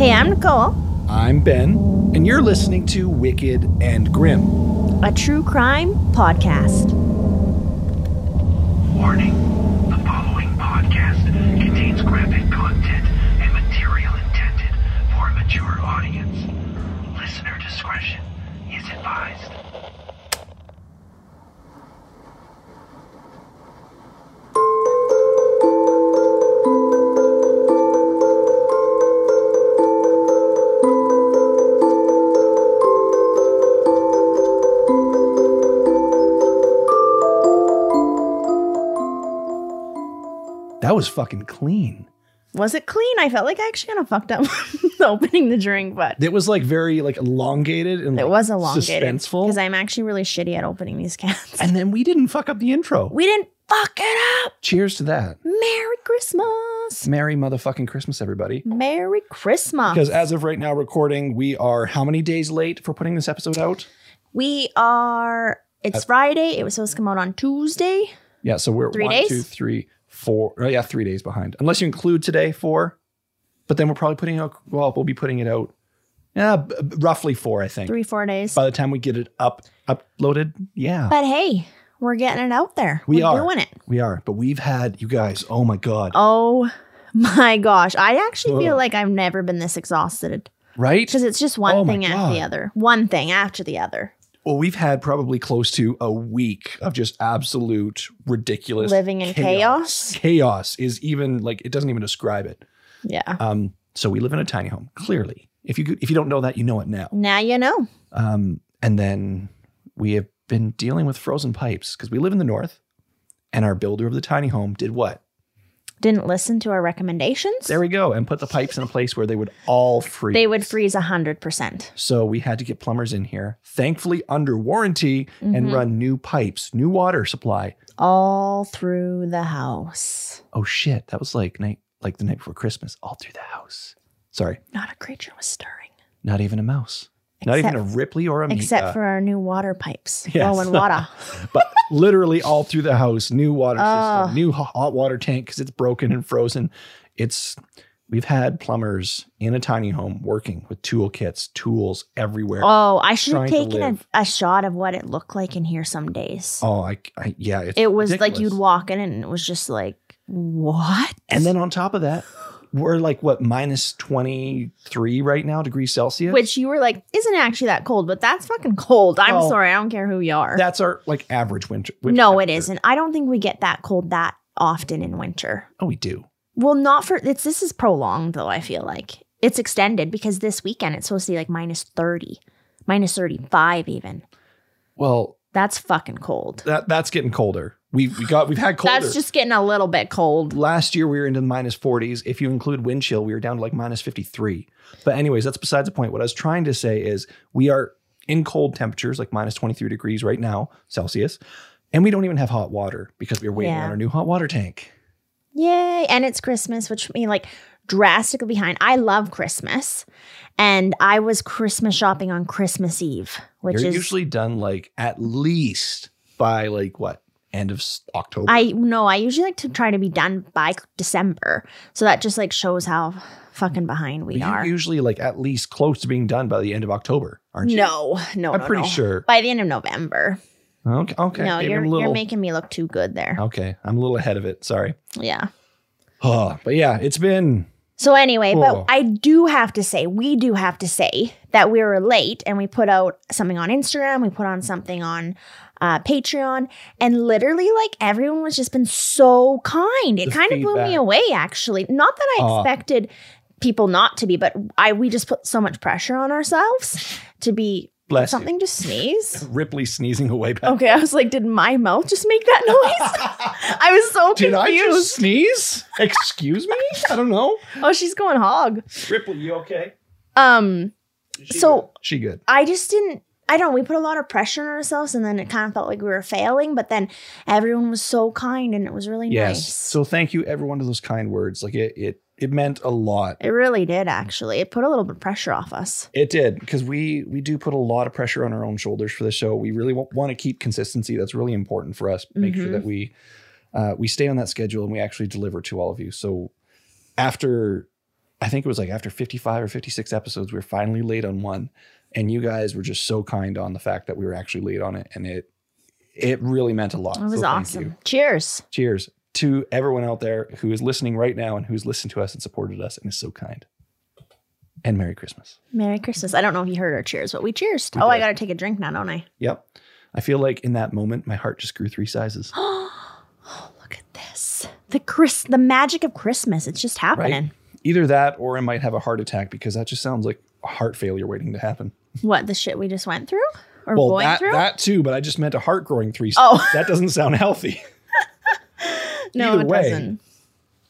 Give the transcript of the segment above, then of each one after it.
Hey, I'm Nicole, I'm Ben, and you're listening to Wicked and Grim. a true crime podcast. Warning. Was fucking clean. Was it clean? I felt like I actually kind of fucked up opening the drink, but It was like very like elongated and it like, was elongated suspenseful. because I'm actually really shitty at opening these cans. and then we didn't fuck up the intro. we didn't fuck it up. Cheers to that. Merry Christmas. Merry motherfucking Christmas, everybody. Merry Christmas. Because as of right now, recording, we are how many days late for putting this episode out? we are. Uh, It's Friday. It was supposed to come out on Tuesday. Yeah, so we're Three one, days? two, three, four. Oh, yeah, three days behind. Unless you include today, four. But then we're probably putting out. Well, we'll be putting it out. Yeah, b- roughly four, I think. Three, four days. By the time we get it up, uploaded, yeah, But hey, we're getting it out there. we we're are doing it. We are. But we've had you guys. Oh my god! Oh my gosh. I actually feel like I've never been this exhausted right? because it's just one Oh thing after the other. One thing after the other. Well, we've had probably close to a week of just absolute ridiculous Living in chaos. Chaos is even like it doesn't even describe it. Yeah. Um, so we live in a tiny home. Clearly, if you if you don't know that, you know it now. Now you know. Um, and then we have been dealing with frozen pipes because we live in the north, and our builder of the tiny home did what? Didn't listen to our recommendations. There we go, and put the pipes in a place where they would all freeze. they would freeze a hundred percent. So we had to get plumbers in here, thankfully under warranty, Mm-hmm. and run new pipes, new water supply. All through the house. Oh shit, that was like night, like the night before Christmas, all through the house. Sorry, Not a creature was stirring. not even a mouse, not even a Ripley or a Except Mika. for our new water pipes. Yes. Flowing water. but literally all through the house, new water Oh. system, new hot water tank because it's broken and frozen. It's we've had plumbers in a tiny home working with toolkits, tools everywhere. Oh, I should have taken a, a shot of what it looked like in here some days. Oh, I, I yeah, it's it was like you'd walk in and it was just like, what? And then on top of that, we're like what minus twenty three right now degrees Celsius. Which you were like, isn't actually that cold, but that's fucking cold. I'm Oh. sorry. I don't care who you are. that's our like average winter. winter no, it temperature. isn't. I don't think we get that cold that often in winter. Oh, we do. Well, not for it's this is prolonged though, I feel like. It's extended because this weekend it's supposed to be like minus 30, minus 35 even. Well, That's fucking cold. that that's getting colder. We we got we've had colder. That's just getting a little bit cold. last year we were into the minus 40s. If you include wind chill, we were down to like minus 53. But anyways, that's besides the point. What I was trying to say is we are in cold temperatures, like minus 23 degrees right now, Celsius, and we don't even have hot water because we are waiting Yeah. on our new hot water tank. Yay. And it's Christmas, which mean like drastically behind. I love Christmas. And I was Christmas shopping on Christmas Eve, which You're is usually done like at least by like what end of October. I no, I usually like to try to be done by December. So that just like shows how fucking behind we are. You're usually like at least close to being done by the end of October, aren't you? No, no, I'm no, pretty no. sure. By the end of November. Okay. Okay. no, maybe you're little, you're making me look too good there. Okay. I'm a little ahead of it. Sorry. Yeah. Oh, but yeah, it's been So anyway, Oh. but I do have to say, we do have to say that we were late and we put out something on Instagram, we put on something on uh, Patreon, and literally like everyone was just been so kind. It The kind of blew me away actually. Not that I Ah. expected people not to be, but I we just put so much pressure on ourselves to be bless you. something to sneeze. Ripley sneezing away back. Okay, I was like, did my mouth just make that noise? I was so confused. Did I confused. just sneeze? Excuse me? I don't know. Oh, she's going hog. Ripley, you okay? Um, She So- good. she good. I just didn't. I don't. know, We put a lot of pressure on ourselves, and then it kind of felt like we were failing. But then everyone was so kind, and it was really Yes. nice. So thank you everyone to those kind words. Like it it it meant a lot. it really did. Actually, it put a little bit of pressure off us. It did because we we do put a lot of pressure on our own shoulders for the show. We really want to keep consistency. That's really important for us. Make sure Mhm. that we uh, we stay on that schedule and we actually deliver to all of you. So after I think it was like after 55 or 56 episodes, we were finally late on one. And you guys were just so kind on the fact that we were actually late on it. And it it really meant a lot. It was So awesome. Cheers. Cheers to everyone out there who is listening right now and who's listened to us and supported us and is so kind. And Merry Christmas. Merry Christmas. I don't know if you heard our cheers, but we cheers. Oh, I got to take a drink now, don't I? Yep. I feel like in that moment, my heart just grew three sizes. Oh, look at this. The Chris the magic of Christmas. It's just happening. Either that or I might have a heart attack because that just sounds like a heart failure waiting to happen. What, the shit we just went through? Or Well, going that, through? that too, but I just meant a heart growing three Oh. sizes. That doesn't sound healthy. no, either it way. doesn't.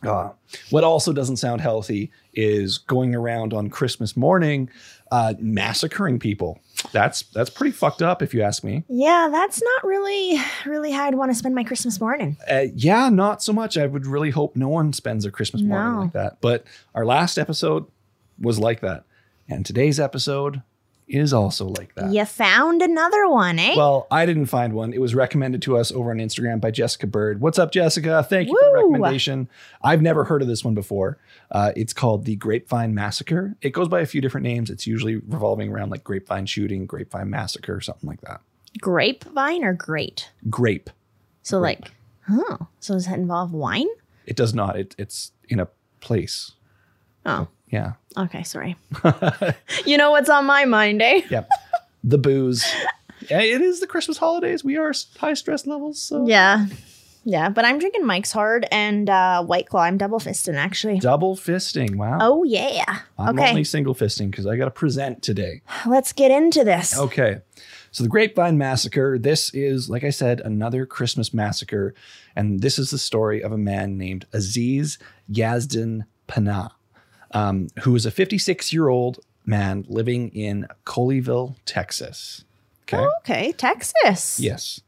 Uh, what also doesn't sound healthy is going around on Christmas morning uh, massacring people. That's that's pretty fucked up if you ask me. Yeah, that's not really really how I'd want to spend my Christmas morning. Uh, yeah, not so much. I would really hope no one spends their Christmas morning No. like that. But our last episode was like that. And today's episode is also like that. You found another one, eh? Well, I didn't find one. It was recommended to us over on Instagram by Jessica Bird. What's up, Jessica? Thank you for the recommendation. I've never heard of this one before. Uh, it's called the Grapevine Massacre. It goes by a few different names. It's usually revolving around like grapevine shooting, grapevine massacre, something like that. Grapevine or great? Grape. So like, oh, so does that involve wine? It does not. It, it's in a place. Oh, Yeah. okay, sorry. you know what's on my mind, eh? Yep. the booze. It is the Christmas holidays. We are high stress levels. So Yeah. Yeah, but I'm drinking Mike's Hard and uh, White Claw. I'm double fisting actually. double fisting. Wow. Oh yeah. I'm okay, only single fisting because I got to present today. let's get into this. Okay. So the Grapevine Massacre, this is, like I said, another Christmas massacre. And this is the story of a man named Aziz Yazdin Panah, um, who is a 56 year old man living in Colleyville, Texas. Okay. Okay, Texas. Yes.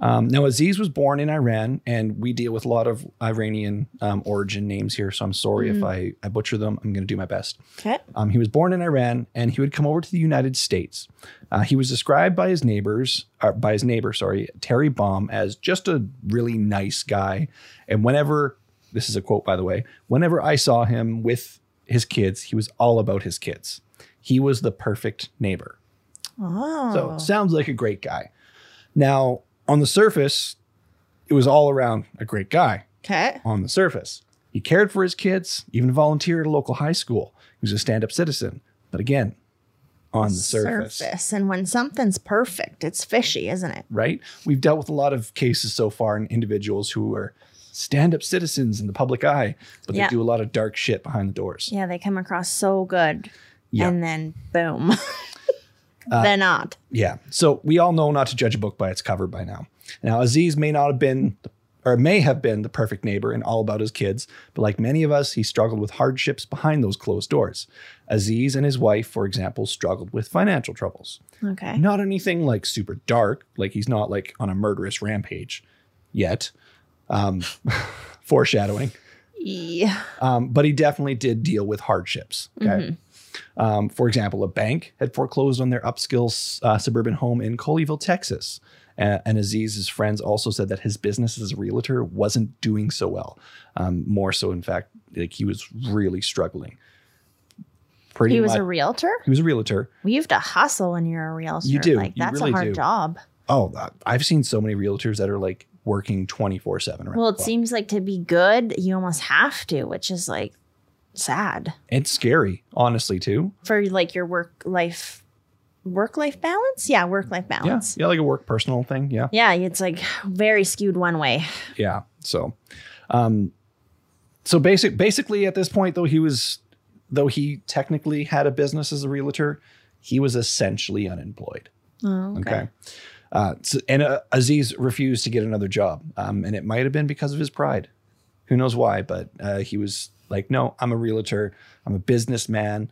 Um, now, Aziz was born in Iran, and we deal with a lot of Iranian um, origin names here. So I'm sorry if I, I butcher them. I'm going to do my best. Okay. Um, he was born in Iran, and he would come over to the United States. Uh, he was described by his neighbors, uh, by his neighbor, sorry, Terry Baum, as just a really nice guy. And whenever, this is a quote by the way, whenever I saw him with his kids, he was all about his kids. He was the perfect neighbor. Oh. So sounds like a great guy. Now, on the surface, it was all around a great guy okay. on the surface. He cared for his kids, even volunteered at a local high school. He was a stand up citizen. But again, on the surface, And when something's perfect, it's fishy, isn't it? right? We've dealt with a lot of cases so far in individuals who are stand up citizens in the public eye, but they do a lot of dark shit behind the doors. Yeah, they come across so good. Yeah. Uh, And then boom. They're not. Yeah. So we all know not to judge a book by its cover by now. Now, Aziz may not have been, or may have been the perfect neighbor and all about his kids, but like many of us, he struggled with hardships behind those closed doors. Aziz and his wife, for example, struggled with financial troubles. Okay. Not anything like super dark, like he's not like on a murderous rampage yet. Um, foreshadowing. Yeah. Um, but he definitely did deal with hardships. Okay. Um, for example, a bank had foreclosed on their upscale uh, suburban home in Colleyville, Texas. Uh, and Aziz's friends also said that his business as a realtor wasn't doing so well. Um, more so, in fact, like he was really struggling. Pretty He was much- a realtor? he was a realtor. Well, you have to hustle when you're a realtor. You do. Like You that's really a hard do. job. Oh, I've seen so many realtors that are like working 24 7 Well, it seems like to be good, you almost have to, which is like sad It's scary, honestly, too. for like your work life work life balance. Yeah, work life balance. Yeah, like a work personal thing. Yeah. Yeah. it's like very skewed one way. Yeah. So, um, so basic, basically at this point though, he was, though he technically had a business as a realtor, he was essentially unemployed. Oh, Okay. Uh, and uh, Aziz refused to get another job. Um, and it might have been because of his pride. Who knows why, but uh, he was like, no, I'm a realtor. I'm a businessman.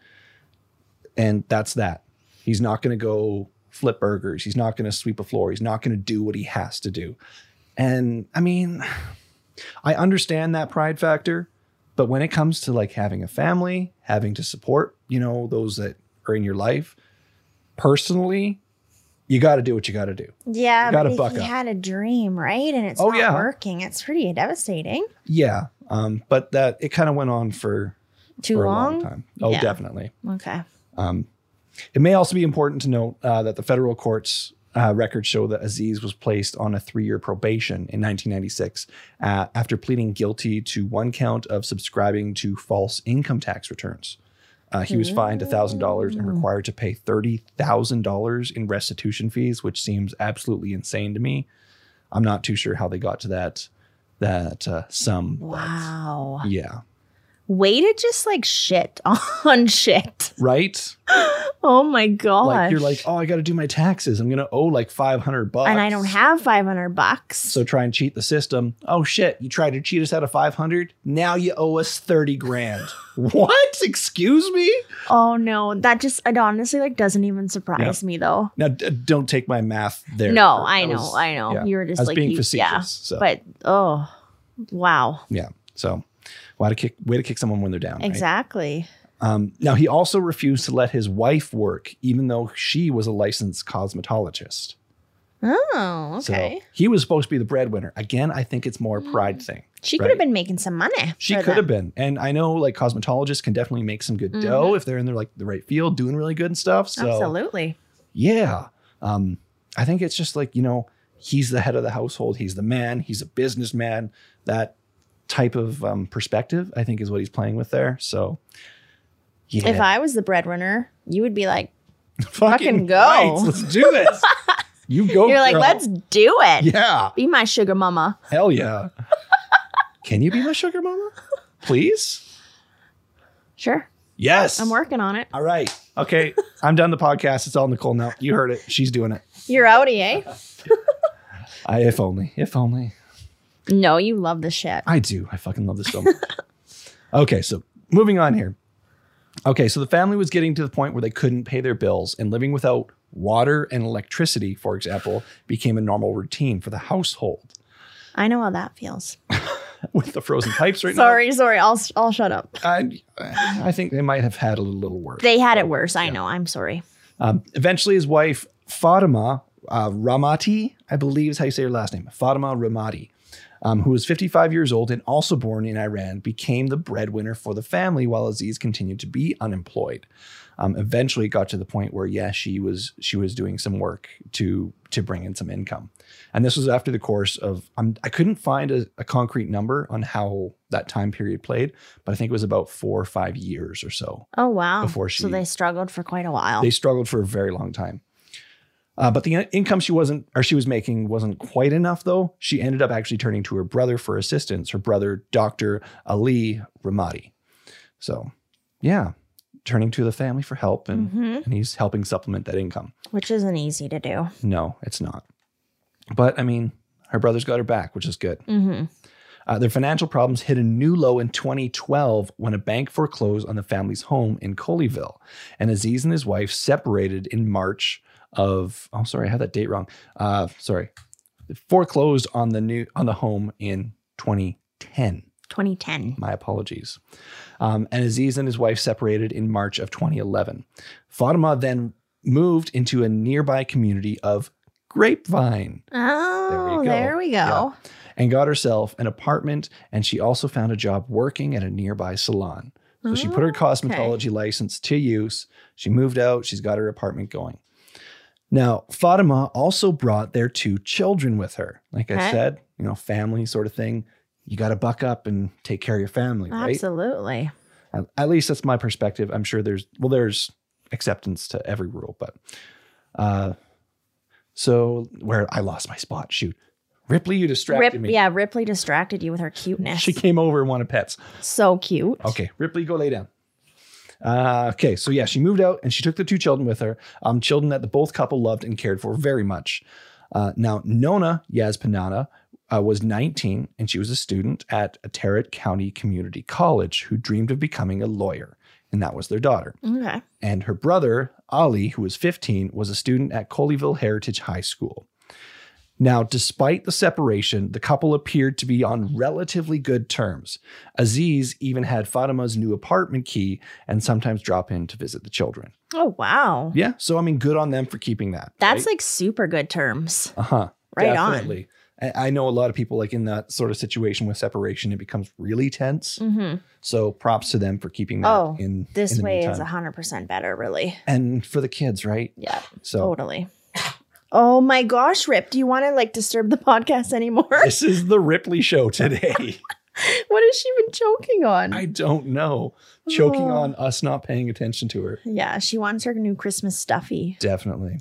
And that's that. He's not going to go flip burgers. He's not going to sweep a floor. He's not going to do what he has to do. And I mean, I understand that pride factor, but when it comes to like having a family, having to support, you know, those that are in your life, personally, you got to do what you got to do. Yeah, You gotta but buck he up. had a dream, right? And it's Oh, not yeah. working. It's pretty devastating. Yeah. Um, but that it kind of went on for Too for a long? long time. Oh, Yeah. definitely. Okay. Um, It may also be important to note uh, that the federal courts uh, records show that Aziz was placed on a three-year probation in 1996 uh, after pleading guilty to one count of subscribing to false income tax returns. Uh, he was fined thousand dollars and required to pay thirty thousand dollars in restitution fees, which seems absolutely insane to me. I'm not too sure how they got to that that uh, sum. but Wow. Yeah. Way to just like shit on shit. Right. Oh my god. Like you're like, oh, I got to do my taxes. I'm gonna owe like five hundred bucks, and I don't have 500 bucks. So try and cheat the system. Oh shit, you tried to cheat us out of 500? Now you owe us 30 grand. what? Excuse me? oh no, that just it honestly like doesn't even surprise me though. Now d- don't take my math there. No, That I know, was- I know. yeah. You were just I was like being you- facetious. yeah. so But oh, wow. yeah. So way to kick way to kick someone when they're down. right? Exactly. Um, now he also refused to let his wife work, even though she was a licensed cosmetologist. Oh, okay. So he was supposed to be the breadwinner. Again, I think it's more a pride thing. she could have been making some money. She could have been. And I know like cosmetologists can definitely make some good dough if they're in their like the right field, doing really good and stuff. So Absolutely. yeah. Um, I think it's just like, you know, he's the head of the household, he's the man, he's a businessman. That type of um, perspective, I think, is what he's playing with there. So yeah. If I was the breadwinner, you would be like, fucking go. right, let's do this. you go. you're like, let's do it. Yeah. Be my sugar mama. Hell yeah. Can you be my sugar mama? Please? Sure. Yes. I'm working on it. All right. Okay. I'm done the podcast. It's all Nicole now. You heard it. She's doing it. You're outie, eh? I, if only. If only. No, you love the shit. I do. I fucking love this so much. okay. So moving on here. Okay. So the family was getting to the point where they couldn't pay their bills and living without water and electricity, for example, became a normal routine for the household. I know how that feels. With the frozen pipes right now. Sorry, sorry. I'll I'll shut up. I, I think they might have had a little, little worse. They had it worse. I know. I'm sorry. Um, eventually, his wife, Fatima uh, Rahmati, I believe is how you say her last name, Fatima Rahmati, um, who was 55 years old and also born in Iran, became the breadwinner for the family while Aziz continued to be unemployed. Um, eventually, it got to the point where, yeah, she was she was doing some work to to bring in some income, and this was after the course of um, I couldn't find a, a concrete number on how that time period played, but I think it was about four or five years or so. Oh wow. Before she, so they struggled for quite a while. They struggled for a very long time. Uh, but the income she wasn't, or she was making, wasn't quite enough. Though she ended up actually turning to her brother for assistance. Her brother, Doctor Ali Ramadi. So, yeah, turning to the family for help, and Mhm. and he's helping supplement that income. Which isn't easy to do. No, it's not. But I mean, her brother's got her back, which is good. hmm Uh, their financial problems hit a new low in 2012 when a bank foreclosed on the family's home in Colleyville. And Aziz and his wife separated in March of, oh, sorry, I had that date wrong. Uh, sorry. Foreclosed on the new on the home in 2010. 2010. My apologies. Um, and Aziz and his wife separated in March of 2011. Fatima then moved into a nearby community of Grapevine Oh, go. there we go. Yeah. and got herself an apartment. And she also found a job working at a nearby salon. So she put her Okay. cosmetology license to use. She moved out. She's got her apartment going. Now, Fatima also brought their two children with her. Like I said, you know, family sort of thing. You got to buck up and take care of your family, right? Absolutely. At, at least that's my perspective. I'm sure there's well, there's acceptance to every rule, but uh, so where I lost my spot. Shoot, Ripley, you distracted Rip, me. yeah, Ripley distracted you with her cuteness. She came over and wanted pets. so cute. Okay, Ripley, go lay down. Uh, okay, so yeah, she moved out and she took the two children with her. Um, children that the both couple loved and cared for very much. Uh, now, Nona Yazpanana uh, was 19 and she was a student at a Tarrant County Community College who dreamed of becoming a lawyer, and that was their daughter. Okay. And her brother, Ali, who was 15, was a student at Colleyville Heritage High School. Now, despite the separation, the couple appeared to be on relatively good terms. Aziz even had Fatima's new apartment key and sometimes drop in to visit the children. Oh wow. Yeah, so I mean, good on them for keeping that. That's like super good terms. uh huh. Right on. definitely. I I know a lot of people like in that sort of situation with separation, it becomes really tense. Mm-hmm. So props to them for keeping that Oh, in This in way is meantime. hundred percent better, really. and for the kids, right? Yeah, So totally. Oh my gosh, Rip, do you want to like disturb the podcast anymore? this is the Ripley show today. what has she been choking on? I don't know. Choking Oh. on us not paying attention to her. yeah, she wants her new Christmas stuffy. Definitely.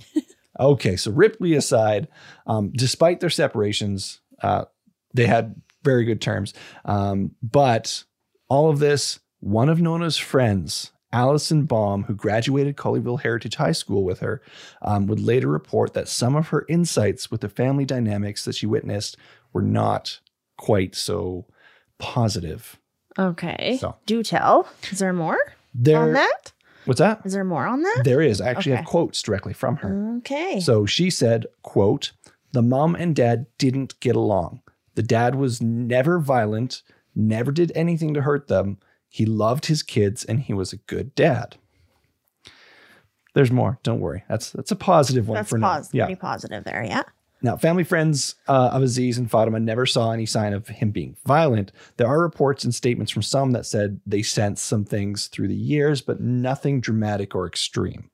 okay, so Ripley aside, um, despite their separations, uh, they had very good terms. Um, but all of this, one of Nona's friends, Allison Baum, who graduated Colleyville Heritage High School with her, um, would later report that some of her insights with the family dynamics that she witnessed were not quite so positive. Okay. So. Do tell. Is there more There, on that? What's that? Is there more on that? There is. I actually have Okay. quotes directly from her. Okay. So she said, quote, the mom and dad didn't get along. The dad was never violent, never did anything to hurt them. He loved his kids and he was a good dad. There's more. Don't worry. That's that's a positive one That's for now. Yeah. pretty positive there. Yeah. Now, family friends uh, of Aziz and Fatima never saw any sign of him being violent. There are reports and statements from some that said they sensed some things through the years, but nothing dramatic or extreme.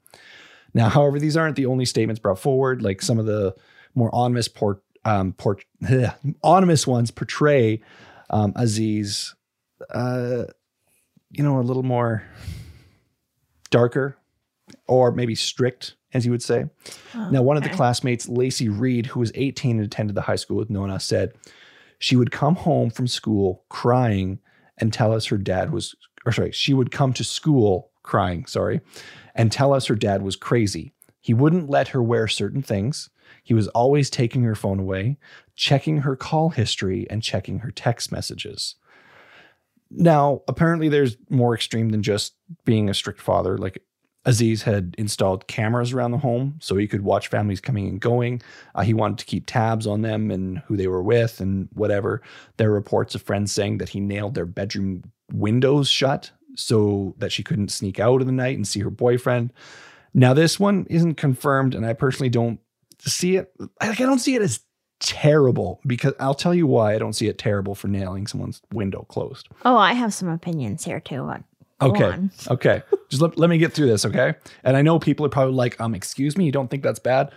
Now, however, these aren't the only statements brought forward. Like some of the more ominous port, um, port, ominous ones portray um, Aziz, uh, you know, a little more darker or maybe strict, as you would say. Oh, now, one of the classmates, Lacey Reed, who was 18 and attended the high school with Nona, said she would come home from school crying and tell us her dad was, or sorry, she would come to school crying, sorry, and tell us her dad was crazy. He wouldn't let her wear certain things. He was always taking her phone away, checking her call history, and checking her text messages. Now, apparently, there's more extreme than just being a strict father. Like Aziz had installed cameras around the home so he could watch families coming and going. Uh, he wanted to keep tabs on them and who they were with and whatever. There are reports of friends saying that he nailed their bedroom windows shut so that she couldn't sneak out in the night and see her boyfriend. Now, this one isn't confirmed, and I personally don't see it. Like, I don't see it as terrible because I'll tell you why I don't see it terrible for nailing someone's window closed. Oh, I have some opinions here too. Go Okay. on. Okay. Just let, let me get through this, okay? And I know people are probably like, um, excuse me, you don't think that's bad?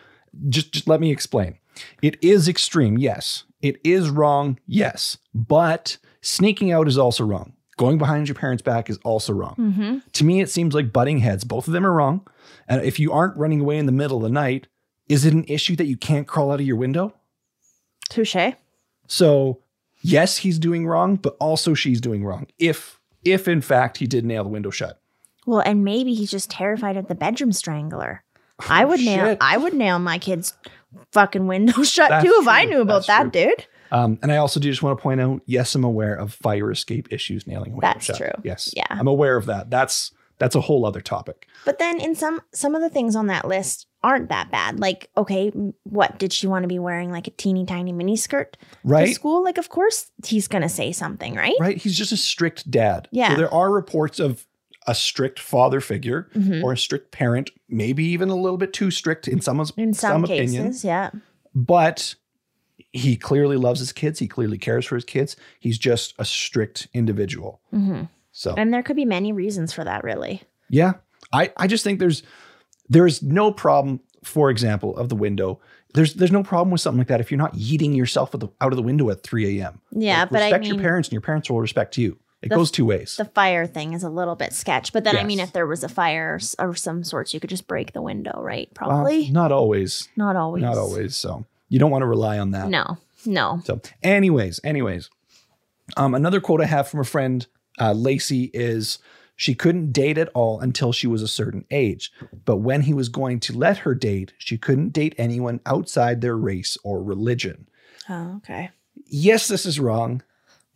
Just just let me explain. It is extreme, yes. It is wrong, yes. But sneaking out is also wrong. Going behind your parents' back is also wrong. Mm-hmm. To me, it seems like butting heads. Both of them are wrong. And if you aren't running away in the middle of the night, is it an issue that you can't crawl out of your window? Touche. So, yes, he's doing wrong, but also she's doing wrong. If if in fact he did nail the window shut. Well, and maybe he's just terrified of the bedroom strangler. I would nail. Oh. I would nail my kid's fucking window shut That's too if I knew about That's that, dude. Um, and I also do just want to point out, yes, I'm aware of fire escape issues nailing a window That's shut. true. Yes, Yeah. I'm aware of that. That's that's a whole other topic. But then in some some of the things on that list aren't that bad. Like, okay, what did she want to be wearing like a teeny tiny mini skirt to Right? school? Like, of course he's gonna say something, right? Right? He's just a strict dad. Yeah. So there are reports of a strict father figure Mhm. or a strict parent, maybe even a little bit too strict in some In some, cases, opinions. yeah. But he clearly loves his kids. He clearly cares for his kids. He's just a strict individual. hmm So And there could be many reasons for that, really. Yeah. I, I just think there's there's no problem, for example, of the window. There's there's no problem with something like that if you're not yeeting yourself the, out of the window at 3 a.m. Yeah, Like, but I respect mean, your parents and your parents will respect you. It The- goes two ways. the fire thing is a little bit sketch. But then, I mean, if there was a fire or some sorts, you could just break the window, right? Well, Probably not always. not always. Not always. So you don't want to rely on that. No, no. So, anyways, anyways, um, another quote I have from a friend, uh, Lacey, is she couldn't date at all until she was a certain age. But when he was going to let her date, she couldn't date anyone outside their race or religion. Oh, okay. Yes, this is wrong,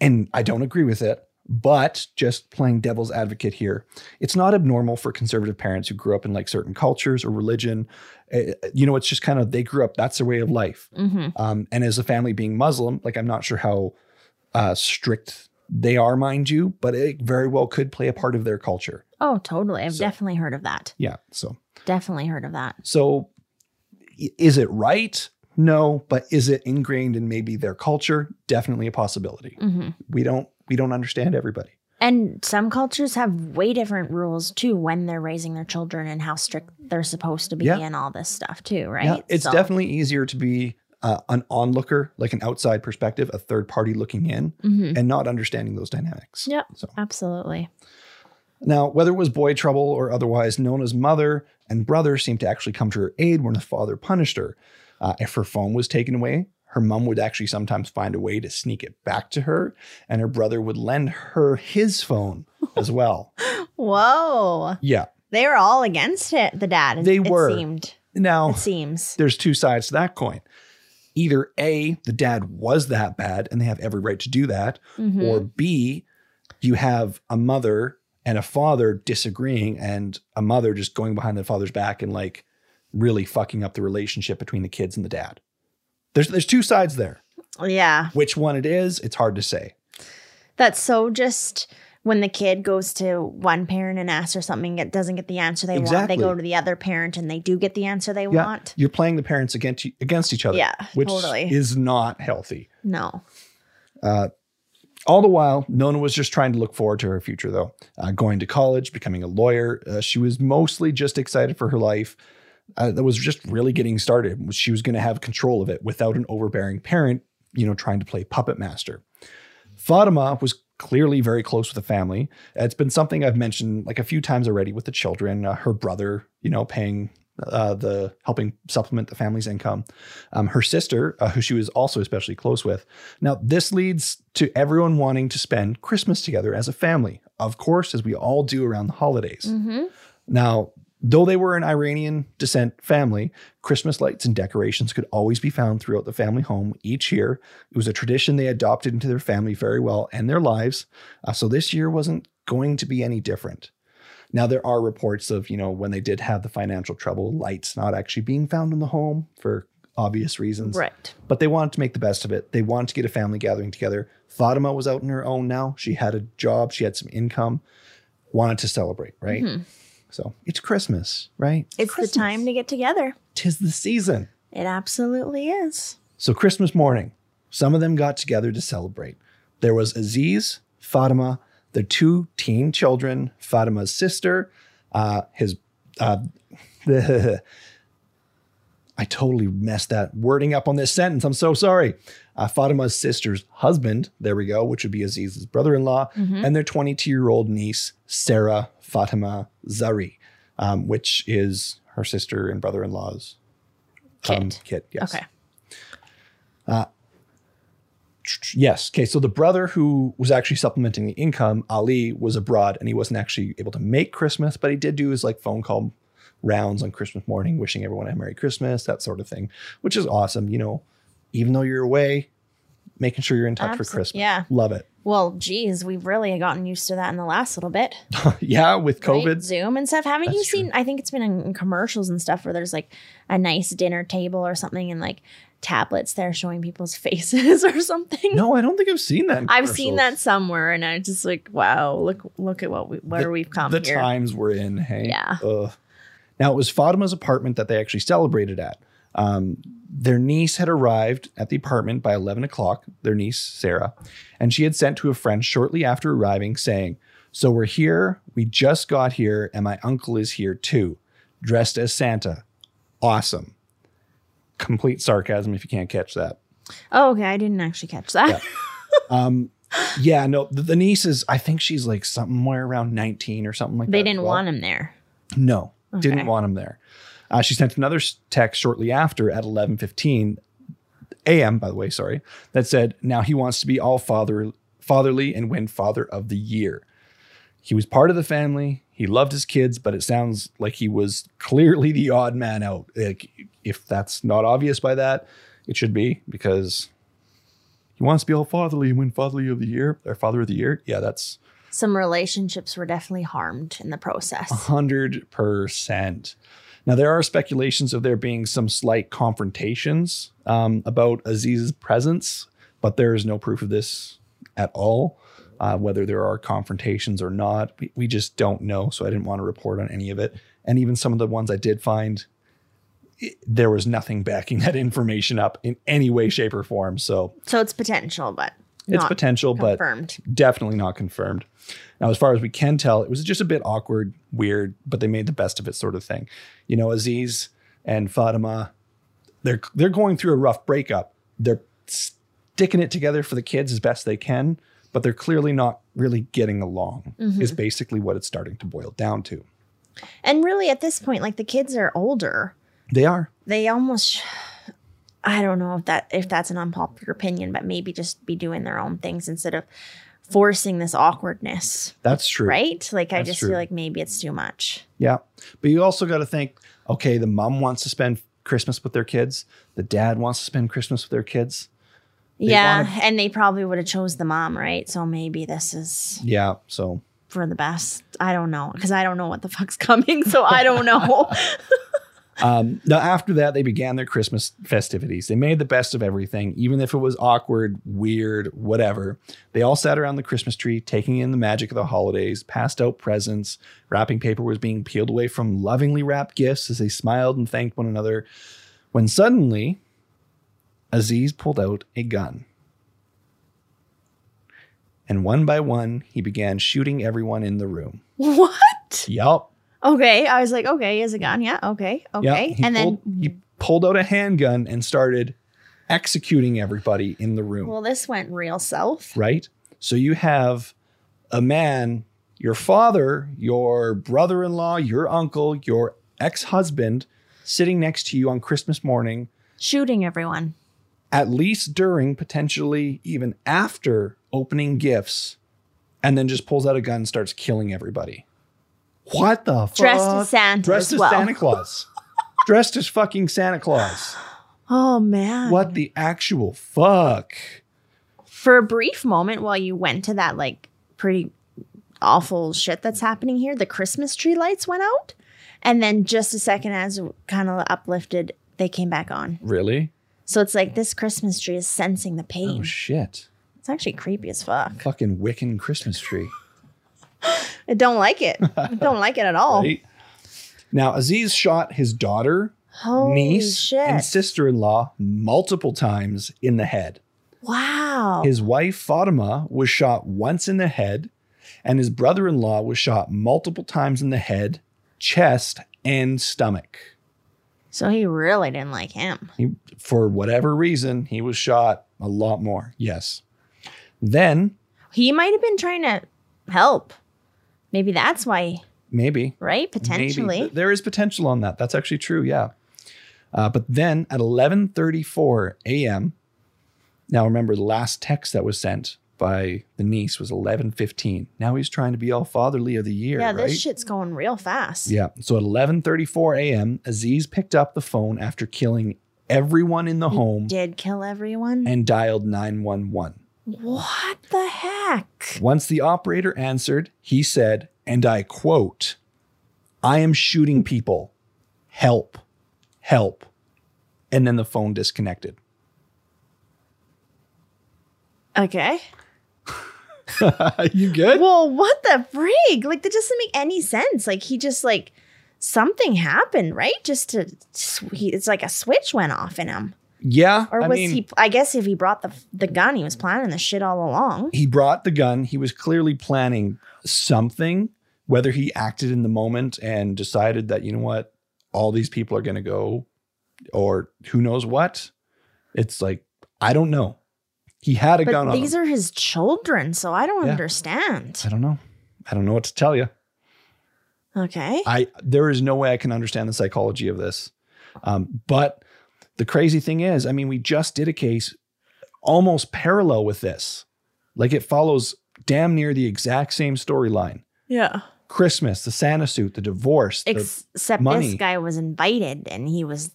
and I don't agree with it. But just playing devil's advocate here, it's not abnormal for conservative parents who grew up in like certain cultures or religion. Uh, You know, it's just kind of they grew up, that's their way of life. hmm Um, and as a family being Muslim, like I'm not sure how uh, strict they are, mind you, but it very well could play a part of their culture. Oh, totally. I've So- definitely heard of that. Yeah. So, Definitely heard of that. so is it right? No, but is it ingrained in maybe their culture? Definitely a possibility. Mhm. We don't we don't understand everybody. And some cultures have way different rules too when they're raising their children and how strict they're supposed to be Yeah. and all this stuff too, right? Yeah, it's So- definitely easier to be uh, an onlooker, like an outside perspective, a third party looking in, Mhm. and not understanding those dynamics. Yep. So Absolutely. now, whether it was boy trouble or otherwise, Nona's mother and brother seemed to actually come to her aid when the father punished her. Uh, if her phone was taken away, her mom would actually sometimes find a way to sneak it back to her, and her brother would lend her his phone as well. Whoa. Yeah. They were all against it, the dad. They it were. seemed. Now, It seems. there's two sides to that coin. Either A, the dad was that bad and they have every right to do that, Mhm. or B, you have a mother and a father disagreeing and a mother just going behind the father's back and like really fucking up the relationship between the kids and the dad. There's there's two sides there. yeah. Which one it is, it's hard to say. That's so just when the kid goes to one parent and asks for something, it doesn't get the answer they want. They go to the other parent and they do get the answer they Yeah, want. you're playing the parents against against each other, Yeah, which totally. is not healthy. No. All the while, Nona was just trying to look forward to her future, though. Uh, going to college, becoming a lawyer. Uh, she was mostly just excited for her life. Uh, that was just really getting started. She was going to have control of it without an overbearing parent, you know, trying to play puppet master. Fatima was clearly very close with the family. It's been something I've mentioned like a few times already with the children. Uh, her brother, you know, paying uh, the helping supplement the family's income. Um, her sister, uh, who she was also especially close with. Now, this leads to everyone wanting to spend Christmas together as a family, of course, as we all do around the holidays. Mm-hmm. Now, though they were an Iranian descent family, Christmas lights and decorations could always be found throughout the family home each year. It was a tradition they adopted into their family very well and their lives. Uh, so this year wasn't going to be any different. Now, there are reports of, you know, when they did have the financial trouble, lights not actually being found in the home for obvious reasons. Right. But they wanted to make the best of it. They wanted to get a family gathering together. Fatima was out on her own now. She had a job, she had some income, wanted to celebrate, right? Mhm. So it's Christmas, right? It's the time to get together. Tis the season. It absolutely is. So Christmas morning, some of them got together to celebrate. There was Aziz, Fatima, the two teen children, Fatima's sister, uh, his uh, the I totally messed that wording up on this sentence. I'm so sorry. Uh, Fatima's sister's husband, there we go, which would be Aziz's brother-in-law, Mhm. and their 22-year-old niece, Sarah Fatima Zari, um, which is her sister and brother-in-law's um, Kid. kid. Yes. Okay. Yes. Okay. So the brother who was actually supplementing the income, Ali, was abroad and he wasn't actually able to make Christmas, but he did do his like phone call rounds on Christmas morning, wishing everyone a Merry Christmas, that sort of thing, which is awesome. You know, even though you're away, making sure you're in touch for Christmas. yeah. Love it. Well, geez, we've really gotten used to that in the last little bit. yeah. With right? COVID. Zoom and stuff. Haven't you That's true. seen? I think it's been in, in commercials and stuff where there's like a nice dinner table or something and like tablets there showing people's faces or something. No, I don't think I've seen that. I've seen that somewhere, and I just like, wow, look, look at what we, where The- we've come the here. times we're in. Hey, Yeah. Ugh. Now it was Fatima's apartment that they actually celebrated at. Um, their niece had arrived at the apartment by eleven o'clock. Their niece Sarah, and she had sent to a friend shortly after arriving, saying, "So we're here. We just got here, and my uncle is here too, dressed as Santa. Awesome." Complete sarcasm if you can't catch that. Oh, okay, I didn't actually catch that. Yeah. Um, yeah, no, the, the niece is. I think she's like somewhere around nineteen or something like they that. They didn't well. want him there. No, didn't want him there. Uh, she sent another text shortly after at 11:15 a.m. By the way, sorry, that said, "Now he wants to be all father, fatherly and win Father of the Year. He was part of the family. He loved his kids, but it sounds like he was clearly the odd man out. Like, if that's not obvious by that, it should be because he wants to be all fatherly and win Fatherly of the Year or Father of the Year. Yeah, that's Some relationships were definitely harmed in the process. hundred percent. Now there are speculations of there being some slight confrontations um, about Aziz's presence, but there is no proof of this at all. Uh, whether there are confrontations or not, we, we just don't know. So I didn't want to report on any of it. And even some of the ones I did find, it- there was nothing backing that information up in any way, shape, or form. So So it's potential, but it's not potential, but confirmed. definitely not confirmed. Now, as far as we can tell, it was just a bit awkward, weird, but they made the best of it, sort of thing. You know, Aziz and Fatima, they're they're going through a rough breakup. They're sticking it together for the kids as best they can, but they're clearly not really getting along. Mm-hmm. Is basically what it's starting to boil down to. And really, at this point, like the kids are older. They are. They almost. I don't know if that if that's an unpopular opinion, but maybe just be doing their own things instead of forcing this awkwardness, That's true. right? Like I just true. feel like maybe it's too much. Yeah. But you also got to think okay, the mom wants to spend Christmas with their kids, the dad wants to spend Christmas with their kids. yeah, wanna- and they probably would have chose the mom, right? So maybe this is Yeah. So for the best. I don't know because I don't know what the fuck's coming, so I don't know. Um, now, after that, they began their Christmas festivities. They made the best of everything, even if it was awkward, weird, whatever. They all sat around the Christmas tree, taking in the magic of the holidays, passed out presents. Wrapping paper was being peeled away from lovingly wrapped gifts as they smiled and thanked one another. When suddenly, Aziz pulled out a gun. And one by one, he began shooting everyone in the room. what? Yup. Okay, I was like, okay, he has a gun. Yeah, okay, okay, he and pulled, then he pulled out a handgun and started executing everybody in the room. well, this went real south. right? So you have a man, your father, your brother-in-law, your uncle, your ex-husband sitting next to you on Christmas morning, Shooting everyone. at least during, potentially even after opening gifts, and then just pulls out a gun and starts killing everybody. What the fuck? Dressed as Santa Dressed as as well. Santa Claus. Dressed as fucking Santa Claus. Oh man. What the actual fuck? For a brief moment while you went to that like pretty awful shit that's happening here, the Christmas tree lights went out. And then just a second as kind of uplifted, they came back on. Really? So it's like this Christmas tree is sensing the pain. Oh shit. it's actually creepy as fuck. Fucking Wiccan Christmas tree. I don't like it. I don't like it at all. Right? Now, Aziz shot his daughter, Holy niece, shit. and sister in law multiple times in the head. wow. His wife, Fatima, was shot once in the head, and his brother in law was shot multiple times in the head, chest, and stomach. so he really didn't like him. He, for whatever reason, he was shot a lot more. Yes. Then, He might have been trying to help. Maybe that's why, maybe, right? Potentially. Maybe. There is potential on that. That's actually true. Yeah. Uh, but then at 11:34 a.m. Now remember the last text that was sent by the niece was 11:15. Now he's trying to be all fatherly of the year, yeah, right? this shit's going real fast. yeah. So at 11:34 a.m., Aziz picked up the phone after killing everyone in the home Did kill everyone? and dialed 911. What the heck? Once the operator answered, he said, and I quote, I am shooting people. Help. Help. And then the phone disconnected. Okay. you good? Well, what the frig? Like that doesn't make any sense. Like he just like something happened, right? Just to he, it's like a switch went off in him. Yeah. Or I was mean, he I guess if he brought the the gun, he was planning the shit all along. he brought the gun. He was clearly planning something, whether he acted in the moment and decided that, you know what, all these people are going to go, or who knows what. It's like, I don't know. He had a gun But on these are his children, so I don't Yeah. understand. I don't know. I don't know what to tell you. Okay. I there is no way I can understand the psychology of this. Um, but the crazy thing is, I mean, we just did a case almost parallel with this. Like it follows damn near the exact same storyline. Yeah. Christmas, the Santa suit, the divorce. the- Except money. this guy was invited and he was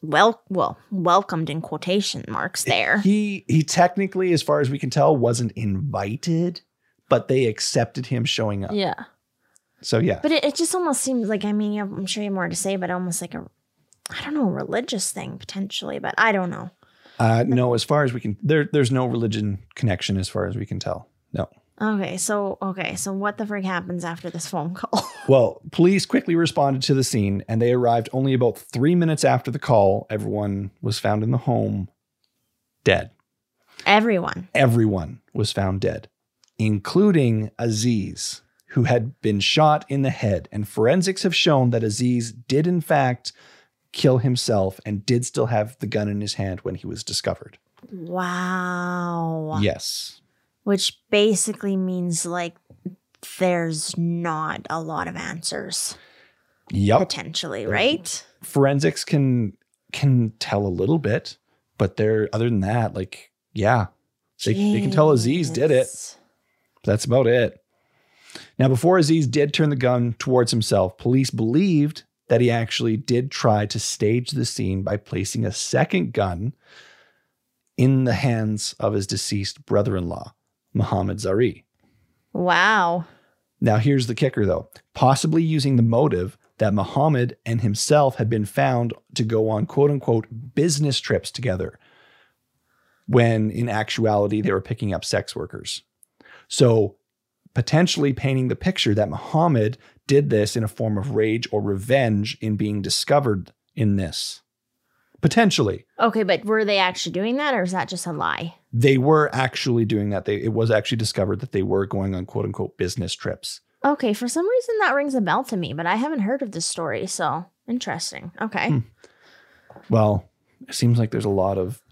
well well welcomed in quotation marks there. he he technically, as far as we can tell, wasn't invited, but they accepted him showing up. yeah. So yeah. But it, it just almost seems like I mean you have- I'm sure you have more to say, but almost like a I don't know, religious thing potentially, but I don't know. Uh, no, as far as we can, there, there's no religion connection as far as we can tell. No. Okay, so okay, so what the frick happens after this phone call? Well, police quickly responded to the scene and they arrived only about three minutes after the call. Everyone was found in the home dead. Everyone. Everyone was found dead, including Aziz, who had been shot in the head. And forensics have shown that Aziz did, in fact, kill himself and did still have the gun in his hand when he was discovered. Wow. Yes. Which basically means like there's not a lot of answers Yep. potentially, right? Forensics can can tell a little bit, but they're other than that, like, yeah. They, they can tell Aziz did it. That's about it. Now, before Aziz did turn the gun towards himself, police believed that he actually did try to stage the scene by placing a second gun in the hands of his deceased brother in law, Muhammad Zari. Wow. Now, here's the kicker though possibly using the motive that Muhammad and himself had been found to go on quote unquote business trips together, when in actuality they were picking up sex workers. So, potentially painting the picture that Muhammad did this in a form of rage or revenge in being discovered in this. Potentially. Okay, but were they actually doing that or is that just a lie? They were actually doing that. They, it was actually discovered that they were going on quote unquote business trips. Okay, for some reason that rings a bell to me, but I haven't heard of this story, so interesting. Okay. Hmm. Well, it seems like there's a lot of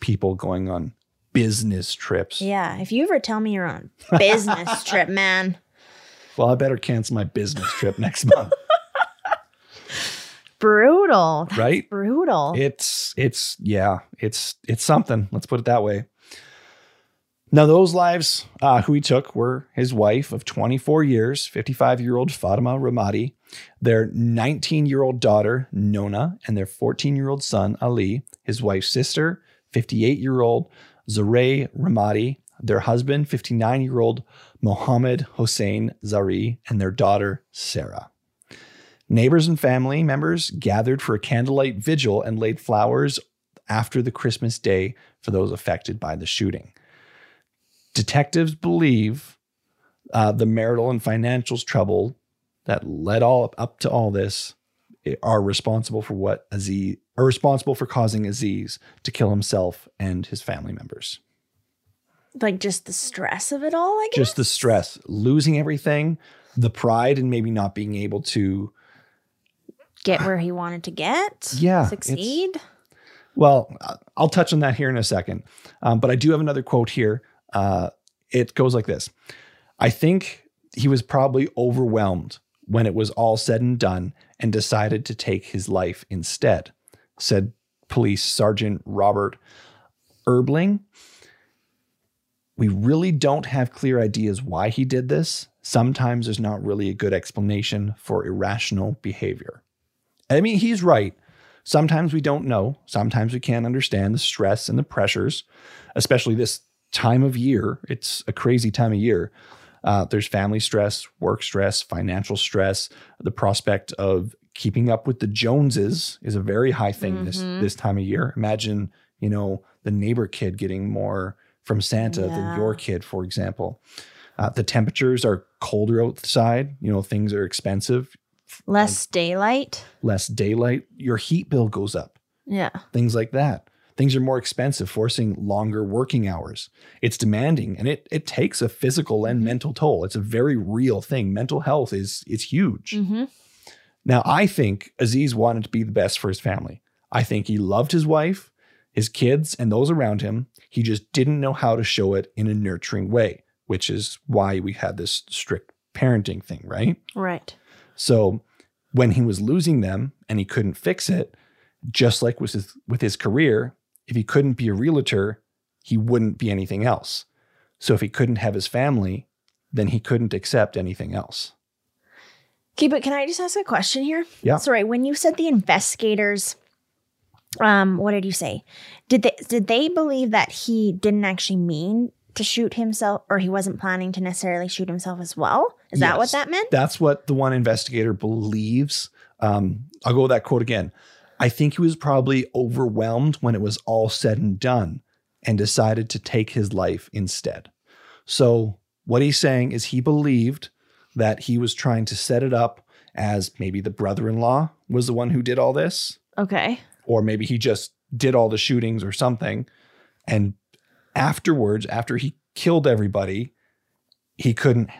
people going on business trips. Yeah, if you ever tell me you're on business trip, man, Well, I better cancel my business trip next month, brutal. That's right? brutal. It's it's yeah, it's it's something. Let's put it that way. Now, those lives uh, who he took were his wife of 24 years, 55 year old Fatima Rahmati, their 19 year old daughter, Nona, and their 14 year old son, Ali, his wife's sister, 58 year old Zaray Rahmati, their husband, 59 year old Mohammed Hossein Zari, and their daughter, Sarah. Neighbors and family members gathered for a candlelight vigil and laid flowers after the Christmas day for those affected by the shooting. Detectives believe uh, the marital and financial trouble that led all up to all this are responsible for what Aziz are responsible for causing Aziz to kill himself and his family members. Like just the stress of it all, I guess. Just the stress, losing everything, the pride, and maybe not being able to get where he wanted to get. Yeah, Succeed. Well, uh, I'll touch on that here in a second. Um, but I do have another quote here. Uh, it goes like this I think he was probably overwhelmed when it was all said and done and decided to take his life instead, said Police Sergeant Robert Eberling. We really don't have clear ideas why he did this. Sometimes there's not really a good explanation for irrational behavior. I mean, he's right. Sometimes we don't know. Sometimes we can't understand the stress and the pressures, especially this time of year. It's a crazy time of year. Uh, there's family stress, work stress, financial stress. The prospect of keeping up with the Joneses is a very high thing this Mhm. this time of year. Imagine, you know, the neighbor kid getting more from Santa Yeah. than your kid, for example. Uh, the temperatures are colder outside. You know, things are expensive, Less daylight. less daylight. Your heat bill goes up Yeah. things like that. Things are more expensive, forcing longer working hours. It's demanding and it it takes a physical and Mhm. mental toll. It's a very real thing. Mental health is is huge. hmm Now, I think Aziz wanted to be the best for his family. I think he loved his wife, his kids, and those around him. He just didn't know how to show it in a nurturing way, which is why we had this strict parenting thing, right? Right. So when he was losing them and he couldn't fix it, just like with his, with his career, if he couldn't be a realtor, he wouldn't be anything else. So if he couldn't have his family, then he couldn't accept anything else. Okay, but can I just ask a question here? Yeah. Sorry, when you said the investigators, um, what did you say? Did they did they believe that he didn't actually mean to shoot himself, or he wasn't planning to necessarily shoot himself as well? Is that what that meant? That's what the one investigator believes. Um, I'll go with that quote again. I think he was probably overwhelmed when it was all said and done and decided to take his life instead. So what he's saying is he believed that he was trying to set it up as maybe the brother-in-law was the one who did all this Okay. Or maybe he just did all the shootings or something and afterwards after he killed everybody he couldn't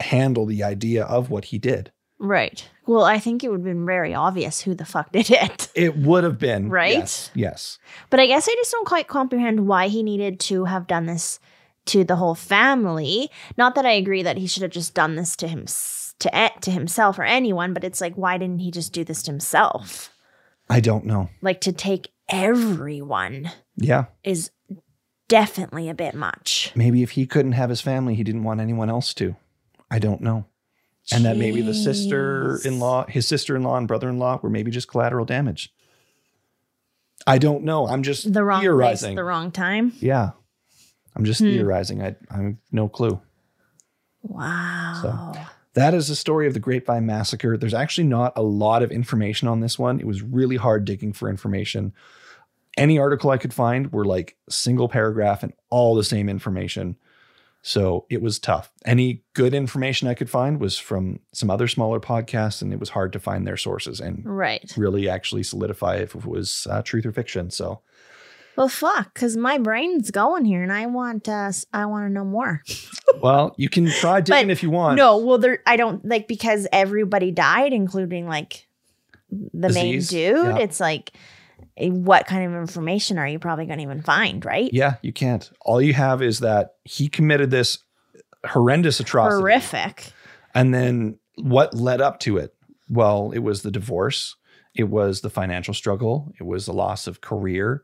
handle the idea of what he did Right. Well, I think it would have been very obvious who the fuck did it. it would have been Right? yes, yes But I guess I just don't quite comprehend why he needed to have done this to the whole family. Not that I agree that he should have just done this to him to e- to himself or anyone, but it's like why didn't he just do this to himself? I don't know. Like to take everyone yeah. is definitely a bit much. maybe if he couldn't have his family he didn't want anyone else to. I don't know. And that maybe the sister-in-law his sister-in-law and brother-in-law were maybe just collateral damage. I don't know. I'm just The wrong place, theorizing. the wrong time. yeah. I'm just Hmm. theorizing. I i have no clue. Wow. That is the story of the grapevine massacre. There's actually not a lot of information on this one. It was really hard digging for information. Any article i could find were like single paragraph and all the same information. So it was tough. Any good information i could find was from some other smaller podcasts and it was hard to find their sources and Right. really actually solidify if it was uh, truth or fiction. So Well, fuck, because my brain's going here, and I want uh, I want to know more. well you can try digging But if you want No, well, there I don't like because everybody died, including like the Aziz, main dude. yeah. It's like, eh, what kind of information are you probably going to even find, right? yeah you can't all you have is that he committed this horrendous atrocity Horrific. And then what led up to it? Well, it was the divorce, it was the financial struggle, it was the loss of career.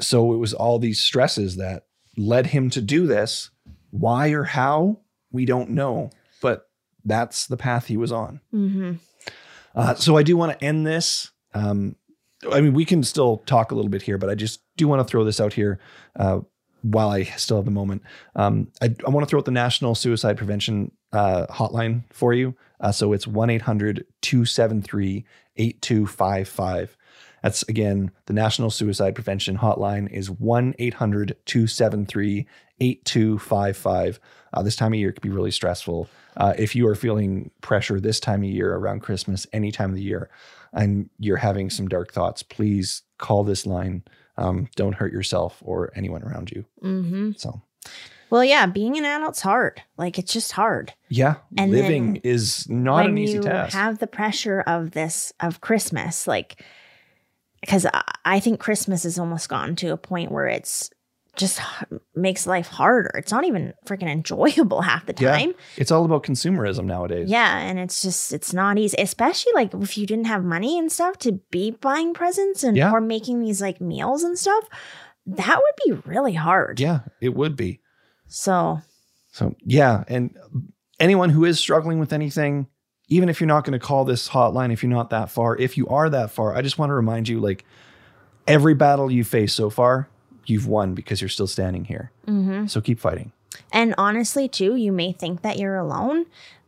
So it was all these stresses that led him to do this. Why or how, we don't know, but that's the path he was on. hmm Uh, so I do want to end this. Um, I mean, we can still talk a little bit here, but I just do want to throw this out here uh, while I still have the moment. Um, I, I want to throw out the National Suicide Prevention uh, hotline for you. Uh, so it's 1 800 273 8255. That's again, the National Suicide Prevention Hotline is 1 800 273 8255. Uh, This time of year can be really stressful. Uh, if you are feeling pressure this time of year around Christmas, any time of the year, and you're having some dark thoughts, please call this line. Um, don't hurt yourself or anyone around you. hmm So, Well, yeah, being an adult's hard. Like it's just hard. yeah, And living is not an easy you task. have the pressure of this of Christmas, like because I, think Christmas has almost gotten to a point where it's just makes life harder. It's not even freaking enjoyable half the Yeah. time. it's all about consumerism nowadays. Yeah, and it's just it's not easy, especially like if you didn't have money and stuff to be buying presents and Yeah. or making these like meals and stuff. That would be really hard. Yeah, it would be. So So, yeah. And anyone who is struggling with anything, even if you're not going to call this hotline, if you're not that far, if you are that far, I just want to remind you like every battle you face so far, you've won because you're still standing here. mhm. So keep fighting. And honestly, too, you may think that you're alone,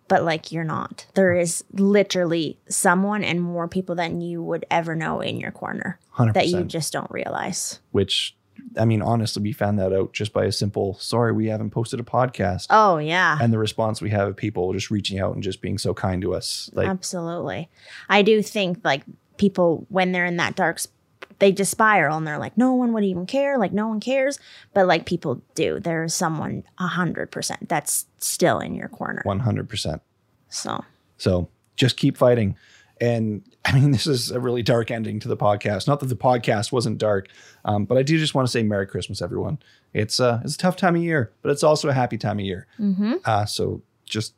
but like you're not. There is literally someone and more people than you would ever know in your corner 100%. that you just don't realize. which, I mean, honestly, we found that out just by a simple, sorry, we haven't posted a podcast. Oh, yeah. and the response we have of people just reaching out and just being so kind to us. Like, Absolutely. I do think like people, when they're in that dark, sp- they just spiral and they're like, no one would even care. Like, no one cares. But like people do. There's someone a 100% that's still in your corner. 100%. So, So just keep fighting. And I mean, this is a really dark ending to the podcast. Not that the podcast wasn't dark, um, but I do just want to say Merry Christmas, everyone. It's uh, it's a tough time of year, but it's also a happy time of year. hmm Uh, so just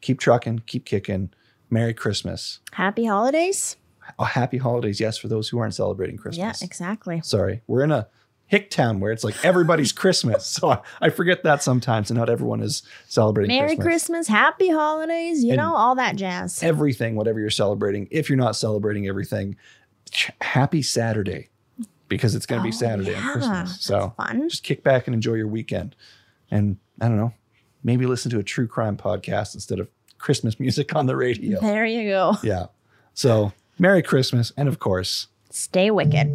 keep trucking, keep kicking. Merry Christmas. happy holidays. Oh, happy holidays, yes, for those who aren't celebrating Christmas. Yeah, exactly. Sorry, we're in a hick town where it's like everybody's Christmas. So I, I forget that sometimes, and not everyone is celebrating Merry Christmas. Christmas, happy holidays, you And- know, all that jazz. everything, whatever you're celebrating. If you're not celebrating everything, ch- happy Saturday because it's going to be Oh, Saturday yeah, on Christmas. So fun. just kick back and enjoy your weekend. And I don't know, maybe listen to a true crime podcast instead of Christmas music on the radio. There you go. Yeah. So Merry Christmas. And of course, Stay wicked.